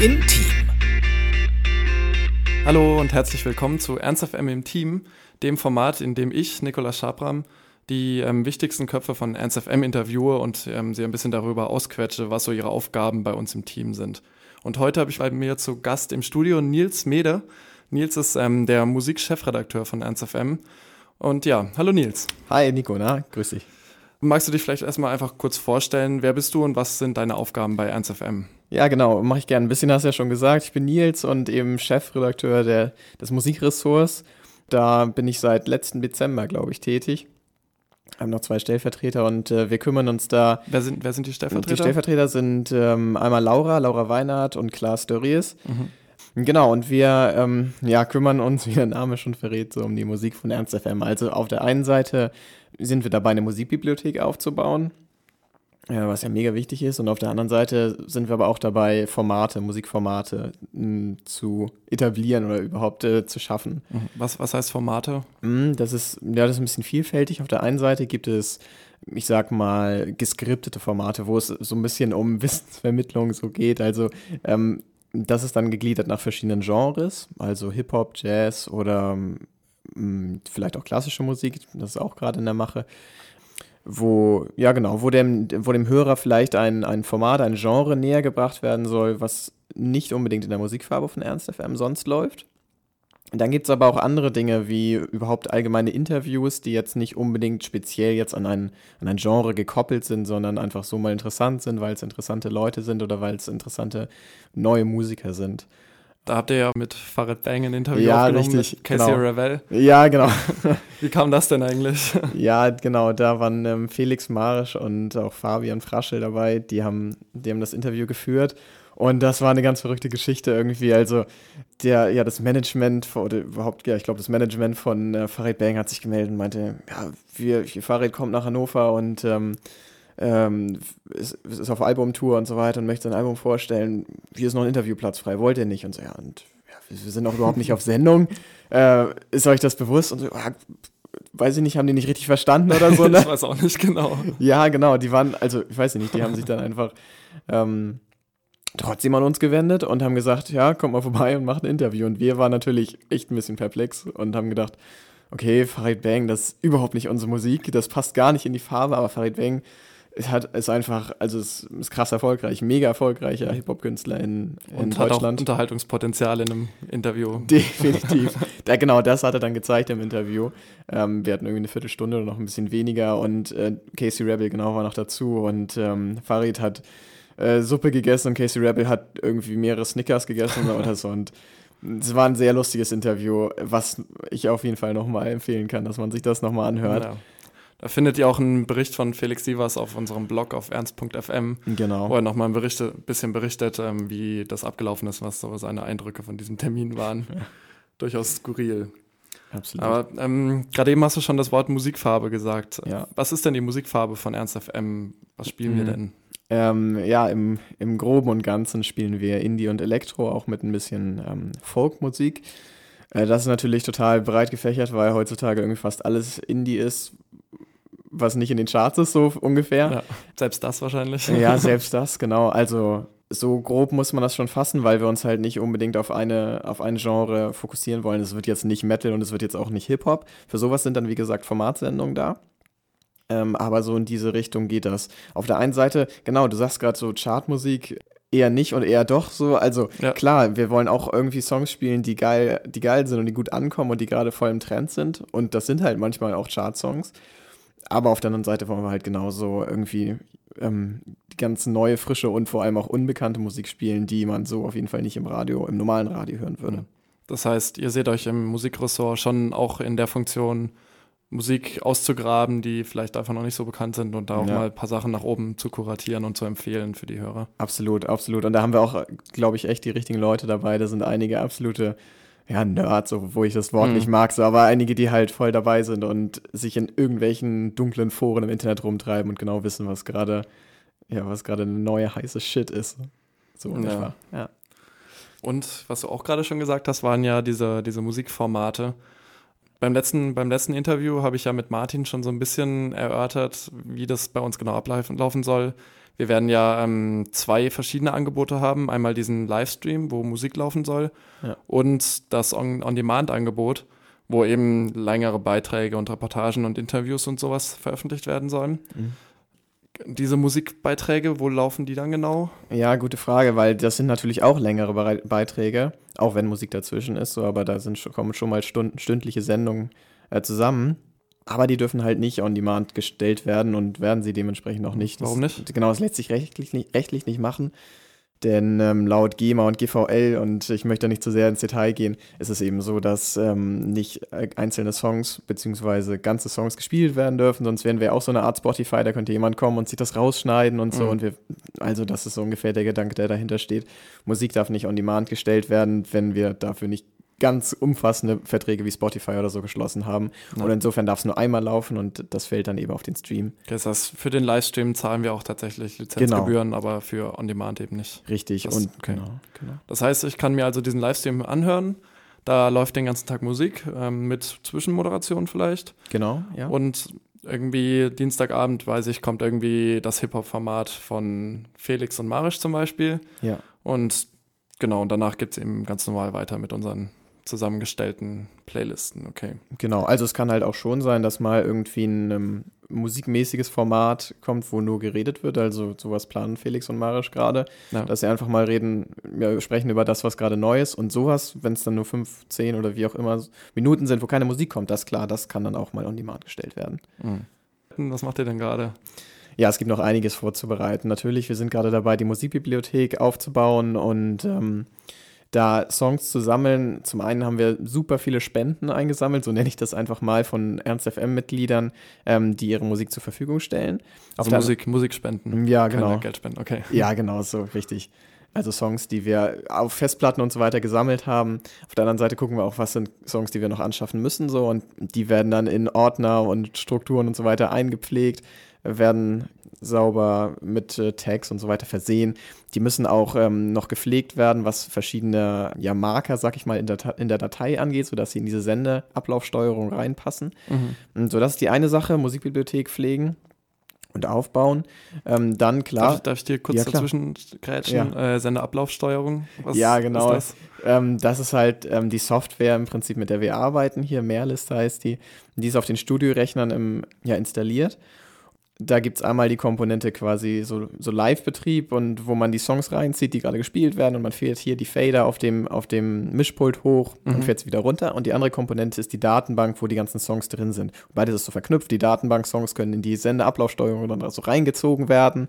Intim. Hallo und herzlich willkommen zu Ernst FM im Team, dem Format, in dem ich, Nikolaus Schabram, die ähm, wichtigsten Köpfe von Ernst FM interviewe und ähm, sie ein bisschen darüber ausquetsche, was so ihre Aufgaben bei uns im Team sind. Und heute habe ich bei mir zu Gast im Studio Nils Mede. Nils ist ähm, der Musikchefredakteur von Ernst FM. Und ja, hallo Nils. Hi Nico, na, grüß dich. Magst du dich vielleicht erstmal einfach kurz vorstellen? Wer bist du und was sind deine Aufgaben bei 1FM? Ja, genau, mache ich gerne. Ein bisschen hast du ja schon gesagt. Ich bin Nils und eben Chefredakteur der, des Musikressorts. Da bin ich seit letzten Dezember, glaube ich, tätig. Haben noch zwei Stellvertreter und äh, wir kümmern uns da. Wer sind, wer sind die Stellvertreter? Die Stellvertreter sind ähm, einmal Laura, Laura Weinert und Klaas Dörries. Mhm. Genau, und wir ähm, ja, kümmern uns, wie der Name schon verrät, so um die Musik von Ernst FM. Also auf der einen Seite sind wir dabei, eine Musikbibliothek aufzubauen, was ja mega wichtig ist. Und auf der anderen Seite sind wir aber auch dabei, Formate, Musikformate mh, zu etablieren oder überhaupt äh, zu schaffen. Mhm. Was, was heißt Formate? Mh, das ist, ja, das ist ein bisschen vielfältig. Auf der einen Seite gibt es, ich sag mal, geskriptete Formate, wo es so ein bisschen um Wissensvermittlung so geht. Also ähm, das ist dann gegliedert nach verschiedenen Genres, also Hip-Hop, Jazz oder mh, vielleicht auch klassische Musik, das ist auch gerade in der Mache wo, ja genau, wo dem, wo dem Hörer vielleicht ein, ein Format, ein Genre näher gebracht werden soll, was nicht unbedingt in der Musikfarbe von Ernst FM sonst läuft. Dann gibt es aber auch andere Dinge, wie überhaupt allgemeine Interviews, die jetzt nicht unbedingt speziell jetzt an ein, an ein Genre gekoppelt sind, sondern einfach so mal interessant sind, weil es interessante Leute sind oder weil es interessante neue Musiker sind. Da habt ihr ja mit Farid Bang ein Interview ja, aufgenommen richtig, mit Casey genau. Ravel. Ja, genau. Wie kam das denn eigentlich? Ja, genau, da waren ähm, Felix Marisch und auch Fabian Fraschel dabei, die haben, die haben das Interview geführt. Und das war eine ganz verrückte Geschichte irgendwie. Also, der, ja, das Management, oder überhaupt, ja, ich glaube, das Management von äh, Farid Bang hat sich gemeldet und meinte, ja, wir, Farid kommt nach Hannover und ähm, ähm, ist, ist auf Albumtour und so weiter und möchte sein Album vorstellen. Hier ist noch ein Interviewplatz frei, wollt ihr nicht? Und so, ja, und ja, wir sind auch überhaupt nicht auf Sendung. Äh, ist euch das bewusst? Und so, ja, weiß ich nicht, haben die nicht richtig verstanden oder so? Ne? ich weiß auch nicht genau. Ja, genau, die waren, also ich weiß nicht, die haben sich dann einfach ähm, trotzdem an uns gewendet und haben gesagt, ja, kommt mal vorbei und macht ein Interview. Und wir waren natürlich echt ein bisschen perplex und haben gedacht, okay, Farid Bang, das ist überhaupt nicht unsere Musik, das passt gar nicht in die Farbe, aber Farid Bang es hat, ist einfach, also es ist krass erfolgreich, mega erfolgreicher Hip-Hop-Künstler in, in Und Deutschland. hat auch Unterhaltungspotenzial in einem Interview. Definitiv. da, genau, das hat er dann gezeigt im Interview. Ähm, wir hatten irgendwie eine Viertelstunde oder noch ein bisschen weniger und äh, Casey Rebel genau war noch dazu und ähm, Farid hat äh, Suppe gegessen und Casey Rebel hat irgendwie mehrere Snickers gegessen oder so und es war ein sehr lustiges Interview, was ich auf jeden Fall nochmal empfehlen kann, dass man sich das nochmal anhört. Ja. Da findet ihr auch einen Bericht von Felix Sievers auf unserem Blog auf ernst.fm, Genau. wo er nochmal ein Berichte, bisschen berichtet, ähm, wie das abgelaufen ist, was so seine Eindrücke von diesem Termin waren. Durchaus skurril. Absolut. Aber ähm, gerade eben hast du schon das Wort Musikfarbe gesagt. Ja. Was ist denn die Musikfarbe von Ernst FM? Was spielen wir Mhm. denn? Ähm, ja, im, im Groben und Ganzen spielen wir Indie und Elektro, auch mit ein bisschen ähm, Folkmusik. Äh, das ist natürlich total breit gefächert, weil heutzutage irgendwie fast alles Indie ist, was nicht in den Charts ist, so ungefähr. Ja, selbst das wahrscheinlich. Ja, selbst das, genau. Also so grob muss man das schon fassen, weil wir uns halt nicht unbedingt auf eine, auf ein Genre fokussieren wollen. Es wird jetzt nicht Metal und es wird jetzt auch nicht Hip-Hop. Für sowas sind dann, wie gesagt, Formatsendungen da. Ähm, aber so in diese Richtung geht das. Auf der einen Seite, genau, du sagst gerade so Chartmusik, eher nicht und eher doch so. Also Ja. klar, wir wollen auch irgendwie Songs spielen, die geil, die geil sind und die gut ankommen und die gerade voll im Trend sind. Und das sind halt manchmal auch Chart-Songs. Aber auf der anderen Seite wollen wir halt genauso irgendwie ähm, die ganz neue, frische und vor allem auch unbekannte Musik spielen, die man so auf jeden Fall nicht im Radio, im normalen Radio hören würde. Das heißt, ihr seht euch im Musikressort schon auch in der Funktion, Musik auszugraben, die vielleicht einfach noch nicht so bekannt sind und da auch Ja. mal ein paar Sachen nach oben zu kuratieren und zu empfehlen für die Hörer. Absolut, absolut. Und da haben wir auch, glaube ich, echt die richtigen Leute dabei. Da sind einige absolute, ja, Nerds, wo ich das Wort Mhm. nicht mag, so, aber einige, die halt voll dabei sind und sich in irgendwelchen dunklen Foren im Internet rumtreiben und genau wissen, was gerade, ja, was gerade eine neue heiße Shit ist. So Ja. ungefähr. Ja. Und was du auch gerade schon gesagt hast, waren ja diese, diese Musikformate. Beim letzten, beim letzten Interview habe ich ja mit Martin schon so ein bisschen erörtert, wie das bei uns genau ablaufen soll. Wir werden ja ähm, zwei verschiedene Angebote haben. Einmal diesen Livestream, wo Musik laufen soll, ja. und das On-Demand-Angebot, wo eben längere Beiträge und Reportagen und Interviews und sowas veröffentlicht werden sollen. Mhm. Diese Musikbeiträge, wo laufen die dann genau? Ja, gute Frage, weil das sind natürlich auch längere Beiträge, auch wenn Musik dazwischen ist, so, aber da sind, kommen schon mal Stunden, stündliche Sendungen äh, zusammen. Aber die dürfen halt nicht on demand gestellt werden und werden sie dementsprechend auch nicht. Warum nicht? genau, das lässt sich rechtlich rechtlich nicht machen. Denn ähm, laut GEMA und GVL, und ich möchte nicht zu sehr ins Detail gehen, ist es eben so, dass ähm, nicht äh, einzelne Songs bzw. ganze Songs gespielt werden dürfen, sonst wären wir auch so eine Art Spotify, da könnte jemand kommen und sich das rausschneiden und so. Mhm. Und wir, also das ist so ungefähr der Gedanke, der dahinter steht. Musik darf nicht on demand gestellt werden, wenn wir dafür nicht ganz umfassende Verträge wie Spotify oder so geschlossen haben. Ja. Und insofern darf es nur einmal laufen und das fällt dann eben auf den Stream. Das heißt, für den Livestream zahlen wir auch tatsächlich Lizenzgebühren, genau. aber für On-Demand eben nicht. Richtig. Das, und okay. genau, genau. Das heißt, ich kann mir also diesen Livestream anhören. Da läuft den ganzen Tag Musik ähm, mit Zwischenmoderation vielleicht. Genau, ja. Und irgendwie Dienstagabend, weiß ich, kommt irgendwie das Hip-Hop-Format von Felix und Marisch zum Beispiel. Ja. Und genau, und danach geht es eben ganz normal weiter mit unseren zusammengestellten Playlisten, okay. Genau, also es kann halt auch schon sein, dass mal irgendwie ein ähm, musikmäßiges Format kommt, wo nur geredet wird, also sowas planen Felix und Marisch gerade, ja. dass sie einfach mal reden, ja, sprechen über das, was gerade neu ist und sowas, wenn es dann nur fünf, zehn oder wie auch immer Minuten sind, wo keine Musik kommt, das klar, das kann dann auch mal on demand gestellt werden. Mhm. Was macht ihr denn gerade? Ja, es gibt noch einiges vorzubereiten. Natürlich, wir sind gerade dabei, die Musikbibliothek aufzubauen und ähm, da Songs zu sammeln. Zum einen haben wir super viele Spenden eingesammelt, so nenne ich das einfach mal, von Ernst FM-Mitgliedern, ähm, die ihre Musik zur Verfügung stellen. Also Musik, Musikspenden. Ja, genau. Keine Geldspenden, okay. Ja, genau, so richtig. Also Songs, die wir auf Festplatten und so weiter gesammelt haben. Auf der anderen Seite gucken wir auch, was sind Songs, die wir noch anschaffen müssen, so und die werden dann in Ordner und Strukturen und so weiter eingepflegt, werden sauber mit äh, Tags und so weiter versehen. Die müssen auch ähm, noch gepflegt werden, was verschiedene ja, Marker, sag ich mal, in der, in der Datei angeht, sodass sie in diese Sendeablaufsteuerung reinpassen. Mhm. Und so, das ist die eine Sache, Musikbibliothek pflegen und aufbauen. Ähm, dann klar. Darf, darf, ich dir kurz ja, dazwischen grätschen? Ja. Äh, Sendeablaufsteuerung? Was ja, genau. Ist das? Ähm, das? ist halt ähm, die Software im Prinzip, mit der wir arbeiten. Hier, Mehrlist heißt die. Die ist auf den Studiorechnern im, ja, installiert da gibt es einmal die Komponente quasi so, so Live-Betrieb und wo man die Songs reinzieht, die gerade gespielt werden und man fährt hier die Fader auf dem, auf dem Mischpult hoch mhm. und fährt sie wieder runter. Und die andere Komponente ist die Datenbank, wo die ganzen Songs drin sind. Und beides ist so verknüpft. Die Datenbank-Songs können in die Sendeablaufsteuerung dann also reingezogen werden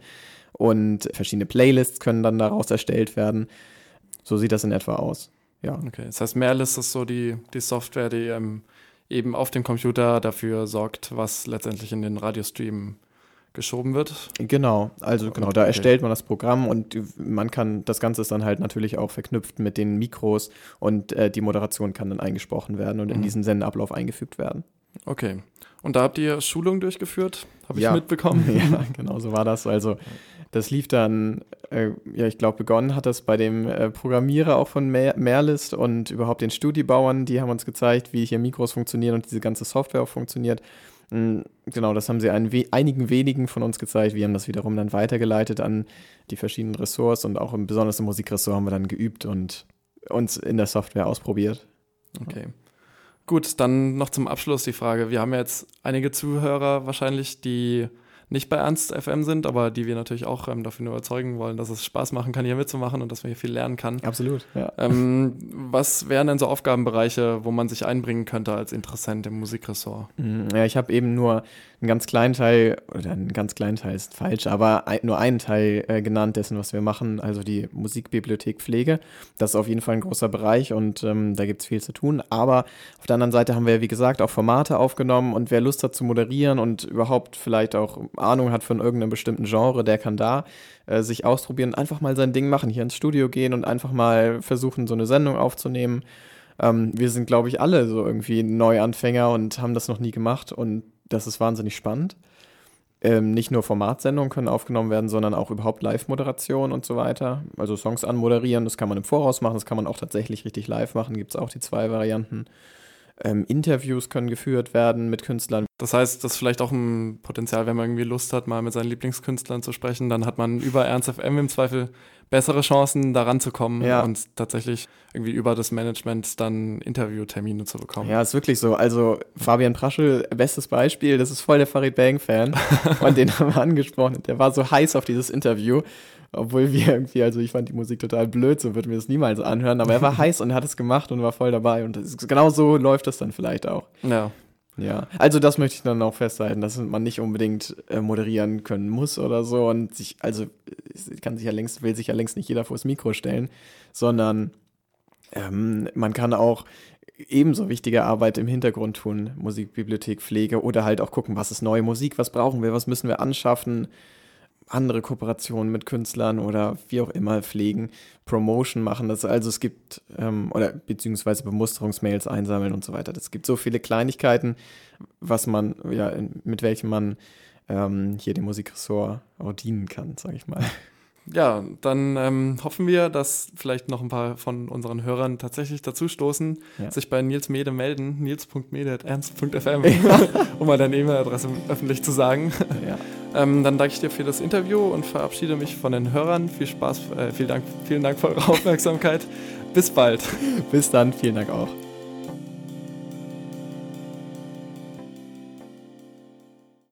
und verschiedene Playlists können dann daraus erstellt werden. So sieht das in etwa aus. Ja. Okay, das heißt, Merlist ist so die, die Software, die ähm, eben auf dem Computer dafür sorgt, was letztendlich in den Radiostream geschoben wird. Genau, also genau, da okay. erstellt man das Programm und man kann, das Ganze ist dann halt natürlich auch verknüpft mit den Mikros und äh, die Moderation kann dann eingesprochen werden und mhm. in diesen Sendeablauf eingefügt werden. Okay. Und da habt ihr Schulungen durchgeführt, habe ich ja. mitbekommen. Ja, genau, so war das. Also das lief dann, äh, ja, ich glaube, begonnen hat das bei dem äh, Programmierer auch von Mer Merlist und überhaupt den Studiebauern, die haben uns gezeigt, wie hier Mikros funktionieren und diese ganze Software auch funktioniert. Genau, das haben sie ein, einigen wenigen von uns gezeigt. Wir haben das wiederum dann weitergeleitet an die verschiedenen Ressorts und auch im, besonders im Musikressort haben wir dann geübt und uns in der Software ausprobiert. Okay. Gut, dann noch zum Abschluss die Frage. Wir haben jetzt einige Zuhörer wahrscheinlich, die nicht bei Ernst FM sind, aber die wir natürlich auch ähm, dafür nur überzeugen wollen, dass es Spaß machen kann, hier mitzumachen und dass man hier viel lernen kann. Absolut, ja. Ähm, was wären denn so Aufgabenbereiche, wo man sich einbringen könnte als Interessent im Musikressort? Mhm, ja, ich habe eben nur einen ganz kleinen Teil, oder einen ganz kleinen Teil ist falsch, aber ein, nur einen Teil äh, genannt dessen, was wir machen, also die Musikbibliothek Pflege. Das ist auf jeden Fall ein großer Bereich und ähm, da gibt es viel zu tun. Aber auf der anderen Seite haben wir, wie gesagt, auch Formate aufgenommen und wer Lust hat zu moderieren und überhaupt vielleicht auch Ahnung hat von irgendeinem bestimmten Genre, der kann da äh, sich ausprobieren, einfach mal sein Ding machen, hier ins Studio gehen und einfach mal versuchen, so eine Sendung aufzunehmen. Ähm, wir sind, glaube ich, alle so irgendwie Neuanfänger und haben das noch nie gemacht und das ist wahnsinnig spannend. Ähm, nicht nur Formatsendungen können aufgenommen werden, sondern auch überhaupt Live-Moderation und so weiter. Also Songs anmoderieren, das kann man im Voraus machen, das kann man auch tatsächlich richtig live machen, gibt es auch die zwei Varianten. Ähm, Interviews können geführt werden mit Künstlern. Das heißt, das ist vielleicht auch ein Potenzial, wenn man irgendwie Lust hat, mal mit seinen Lieblingskünstlern zu sprechen, dann hat man über Ernst FM im Zweifel bessere Chancen, daran zu kommen ja. und tatsächlich irgendwie über das Management dann Interviewtermine zu bekommen. Ja, ist wirklich so. Also Fabian Praschel, bestes Beispiel, das ist voll der Farid Bang-Fan und den haben wir angesprochen. Der war so heiß auf dieses Interview obwohl wir irgendwie, also ich fand die Musik total blöd, so würde mir das niemals anhören, aber er war heiß und er hat es gemacht und war voll dabei und genau so läuft das dann vielleicht auch. Ja. Ja, also das möchte ich dann auch festhalten, dass man nicht unbedingt äh, moderieren können muss oder so und sich, also kann sich ja längst, will sich ja längst nicht jeder vors Mikro stellen, sondern ähm, man kann auch ebenso wichtige Arbeit im Hintergrund tun, Musikbibliothek, Pflege oder halt auch gucken, was ist neue Musik, was brauchen wir, was müssen wir anschaffen, andere Kooperationen mit Künstlern oder wie auch immer pflegen, Promotion machen. Das, also es gibt, ähm, oder beziehungsweise Bemusterungsmails einsammeln und so weiter. Es gibt so viele Kleinigkeiten, was man, ja, mit welchen man ähm, hier dem Musikressort auch dienen kann, sage ich mal. Ja, dann ähm, hoffen wir, dass vielleicht noch ein paar von unseren Hörern tatsächlich dazu stoßen, ja. sich bei Nils Mede melden, nils.mede.ernst.fm, um mal deine E-Mail-Adresse öffentlich zu sagen. Ja. Ähm, dann danke ich dir für das Interview und verabschiede mich von den Hörern. Viel Spaß, äh, vielen, Dank, vielen Dank für eure Aufmerksamkeit. Bis bald. Bis dann, vielen Dank auch.